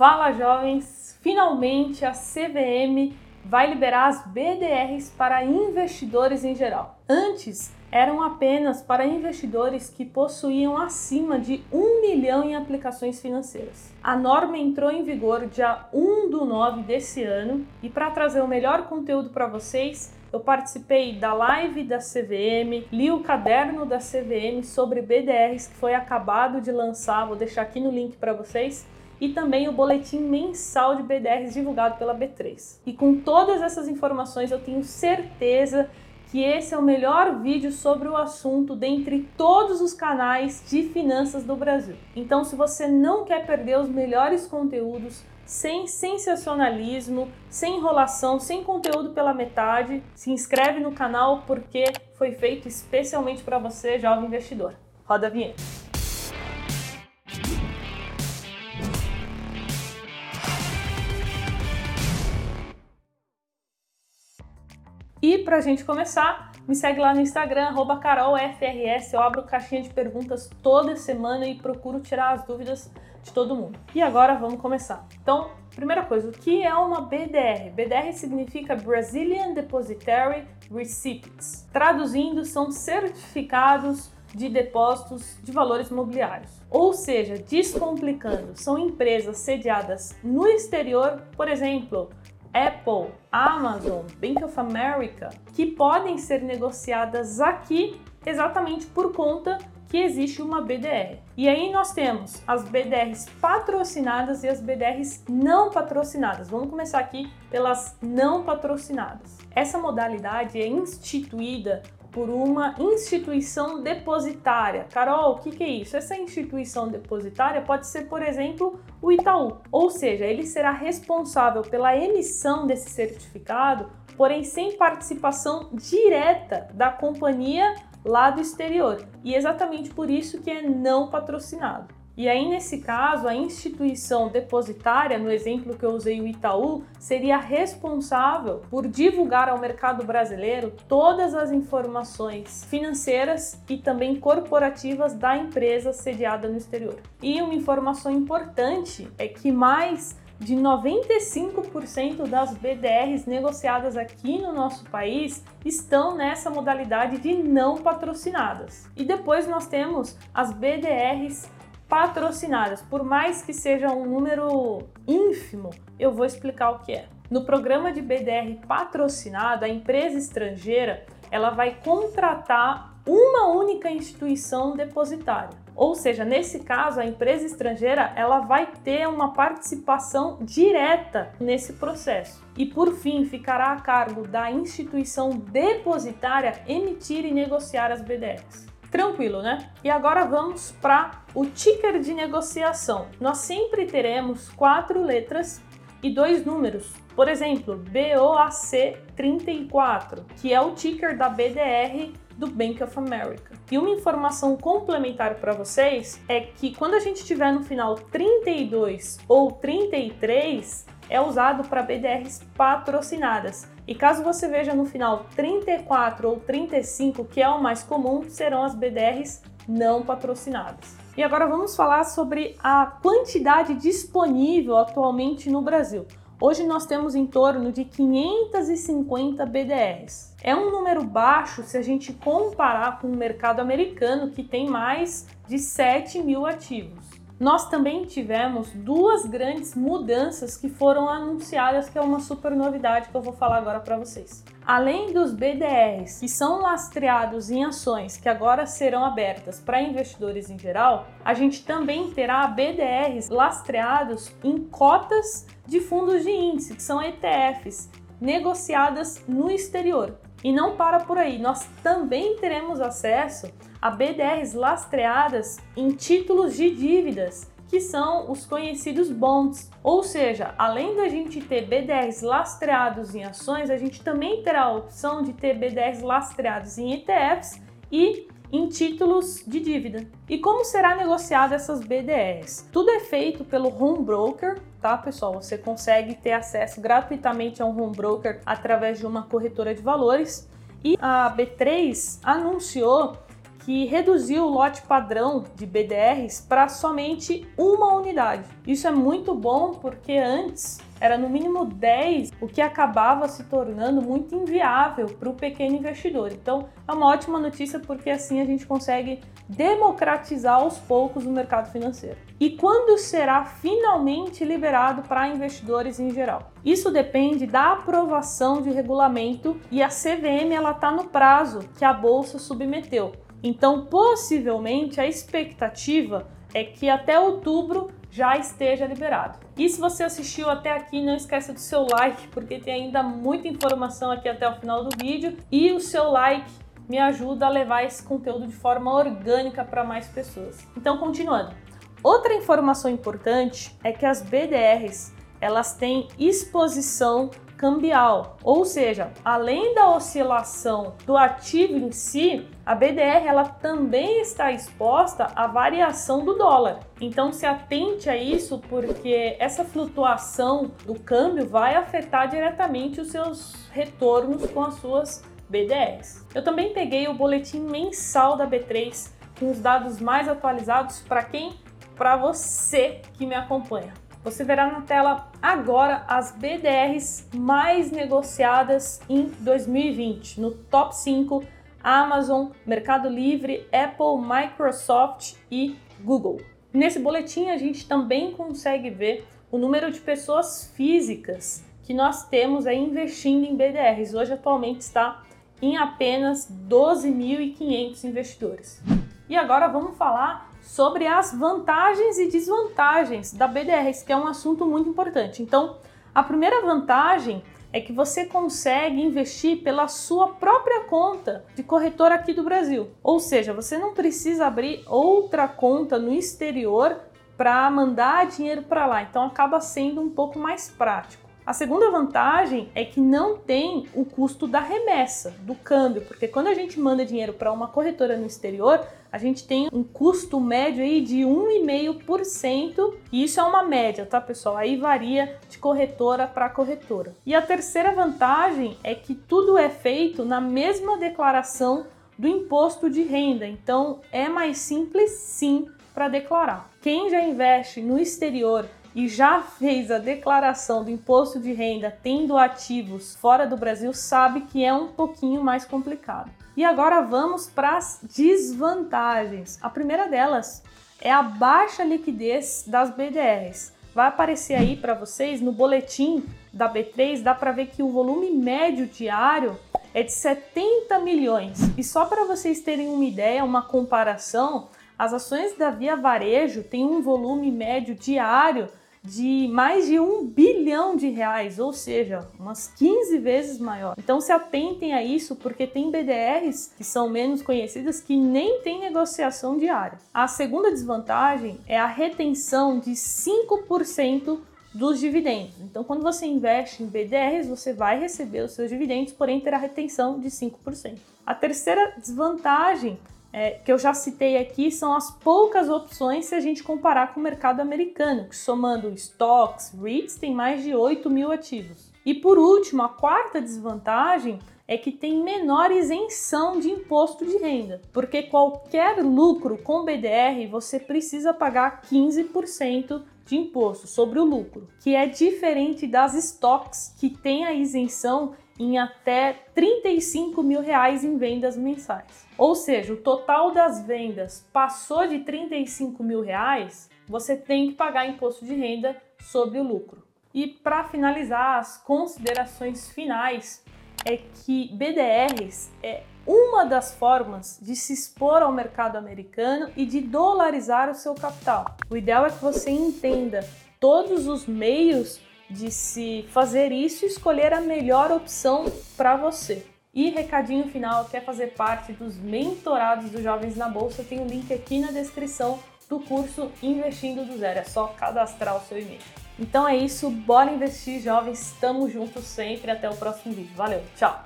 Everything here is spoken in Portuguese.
Fala jovens, finalmente a CVM vai liberar as BDRs para investidores em geral. Antes eram apenas para investidores que possuíam acima de 1 milhão em aplicações financeiras. A norma entrou em vigor dia 1 do 9 desse ano e para trazer o melhor conteúdo para vocês, eu participei da live da CVM, li o caderno da CVM sobre BDRs que foi acabado de lançar, vou deixar aqui no link para vocês e também o boletim mensal de BDRs divulgado pela B3. E com todas essas informações, eu tenho certeza que esse é o melhor vídeo sobre o assunto dentre todos os canais de finanças do Brasil. Então, se você não quer perder os melhores conteúdos, sem sensacionalismo, sem enrolação, sem conteúdo pela metade, se inscreve no canal porque foi feito especialmente para você, jovem investidor. Roda a vinheta. Para a gente começar, me segue lá no Instagram, carolfrs. Eu abro caixinha de perguntas toda semana e procuro tirar as dúvidas de todo mundo. E agora vamos começar. Então, primeira coisa, o que é uma BDR? BDR significa Brazilian Depositary Receipts. Traduzindo, são certificados de depósitos de valores imobiliários. Ou seja, descomplicando, são empresas sediadas no exterior, por exemplo, Apple, Amazon, Bank of America, que podem ser negociadas aqui exatamente por conta que existe uma BDR. E aí nós temos as BDRs patrocinadas e as BDRs não patrocinadas. Vamos começar aqui pelas não patrocinadas. Essa modalidade é instituída por uma instituição depositária. Carol, o que, que, é isso? Essa instituição depositária pode ser, por exemplo, o Itaú, ou seja, ele será responsável pela emissão desse certificado, porém sem participação direta da companhia lá do exterior. E exatamente por isso que é não patrocinado. E aí, nesse caso, a instituição depositária, no exemplo que eu usei o Itaú, seria responsável por divulgar ao mercado brasileiro todas as informações financeiras e também corporativas da empresa sediada no exterior. E uma informação importante é que mais de 95% das BDRs negociadas aqui no nosso país estão nessa modalidade de não patrocinadas. E depois nós temos as BDRs patrocinadas. Por mais que seja um número ínfimo, eu vou explicar o que é. No programa de BDR patrocinado, a empresa estrangeira ela vai contratar uma única instituição depositária. Ou seja, nesse caso, a empresa estrangeira ela vai ter uma participação direta nesse processo. E por fim, ficará a cargo da instituição depositária emitir e negociar as BDRs. Tranquilo, né? E agora vamos para o ticker de negociação. Nós sempre teremos quatro letras e dois números. Por exemplo, BOAC34, que é o ticker da BDR do Bank of America. E uma informação complementar para vocês é que quando a gente tiver no final 32 ou 33, é usado para BDRs patrocinadas. E caso você veja no final 34 ou 35, que é o mais comum, serão as BDRs não patrocinadas. E agora vamos falar sobre a quantidade disponível atualmente no Brasil. Hoje nós temos em torno de 550 BDRs. É um número baixo se a gente comparar com o mercado americano, que tem mais de 7 mil ativos nós também tivemos duas grandes mudanças que foram anunciadas, que é uma super novidade que eu vou falar agora para vocês. Além dos BDRs, que são lastreados em ações que agora serão abertas para investidores em geral, a gente também terá BDRs lastreados em cotas de fundos de índice, que são ETFs, negociadas no exterior. E não para por aí, nós também teremos acesso a BDRs lastreadas em títulos de dívidas, que são os conhecidos bonds. Ou seja, além da gente ter BDRs lastreados em ações, a gente também terá a opção de ter BDRs lastreados em ETFs e em títulos de dívida. E como será negociada essas BDRs? Tudo é feito pelo home broker, tá, pessoal? Você consegue ter acesso gratuitamente a um home broker através de uma corretora de valores. E a B3 anunciou que reduziu o lote padrão de BDRs para somente uma unidade. Isso é muito bom porque antes era no mínimo 10, o que acabava se tornando muito inviável para o pequeno investidor. Então, é uma ótima notícia porque assim a gente consegue democratizar aos poucos o mercado financeiro. E quando será finalmente liberado para investidores em geral? Isso depende da aprovação de regulamento e a CVM ela está no prazo que a bolsa submeteu. Então, possivelmente a expectativa é que até outubro já esteja liberado. E se você assistiu até aqui, não esqueça do seu like, porque tem ainda muita informação aqui até o final do vídeo. E o seu like me ajuda a levar esse conteúdo de forma orgânica para mais pessoas. Então, continuando. Outra informação importante é que as BDRs elas têm exposição cambial, ou seja, além da oscilação do ativo em si, a BDR ela também está exposta à variação do dólar. Então se atente a isso porque essa flutuação do câmbio vai afetar diretamente os seus retornos com as suas BDRs. Eu também peguei o boletim mensal da B3 com os dados mais atualizados para quem? Para você que me acompanha. Você verá na tela agora as BDRs mais negociadas em 2020, no top 5 Amazon, Mercado Livre, Apple, Microsoft e Google. Nesse boletim a gente também consegue ver o número de pessoas físicas que nós temos aí investindo em BDRs. Hoje atualmente está em apenas 12.500 investidores. E agora vamos falar sobre as vantagens e desvantagens da BDRs, que é um assunto muito importante. Então, a primeira vantagem é que você consegue investir pela sua própria conta de corretor aqui do Brasil. Ou seja, você não precisa abrir outra conta no exterior para mandar dinheiro para lá. Então acaba sendo um pouco mais prático. A segunda vantagem é que não tem o custo da remessa, do câmbio, porque quando a gente manda dinheiro para uma corretora no exterior, a gente tem um custo médio aí de 1,5%, e isso é uma média, tá, pessoal? Aí varia de corretora para corretora. E a terceira vantagem é que tudo é feito na mesma declaração do imposto de renda, então é mais simples sim para declarar. Quem já investe no exterior e já fez a declaração do imposto de renda tendo ativos fora do Brasil sabe que é um pouquinho mais complicado. E agora vamos para as desvantagens. A primeira delas é a baixa liquidez das BDRs. Vai aparecer aí para vocês no boletim da B3, dá para ver que o volume médio diário é de 70 milhões. E só para vocês terem uma ideia, uma comparação, as ações da Via Varejo têm um volume médio diário de mais de um bilhão de reais, ou seja, umas 15 vezes maior. Então se atentem a isso, porque tem BDRs que são menos conhecidas que nem tem negociação diária. A segunda desvantagem é a retenção de 5% dos dividendos. Então, quando você investe em BDRs, você vai receber os seus dividendos, porém terá retenção de 5%. A terceira desvantagem é, que eu já citei aqui são as poucas opções se a gente comparar com o mercado americano, que somando stocks, REITs, tem mais de 8 mil ativos. E por último, a quarta desvantagem é que tem menor isenção de imposto de renda, porque qualquer lucro com BDR você precisa pagar 15% de imposto sobre o lucro, que é diferente das stocks que tem a isenção em até 35 mil reais em vendas mensais. Ou seja, o total das vendas passou de 35 mil reais, você tem que pagar imposto de renda sobre o lucro. E para finalizar, as considerações finais é que BDRs é uma das formas de se expor ao mercado americano e de dolarizar o seu capital. O ideal é que você entenda todos os meios de se fazer isso e escolher a melhor opção para você. E recadinho final, quer fazer parte dos mentorados dos Jovens na Bolsa? Tem o um link aqui na descrição do curso Investindo do Zero. É só cadastrar o seu e-mail. Então é isso, bora investir, jovens. Estamos juntos sempre. Até o próximo vídeo. Valeu, tchau!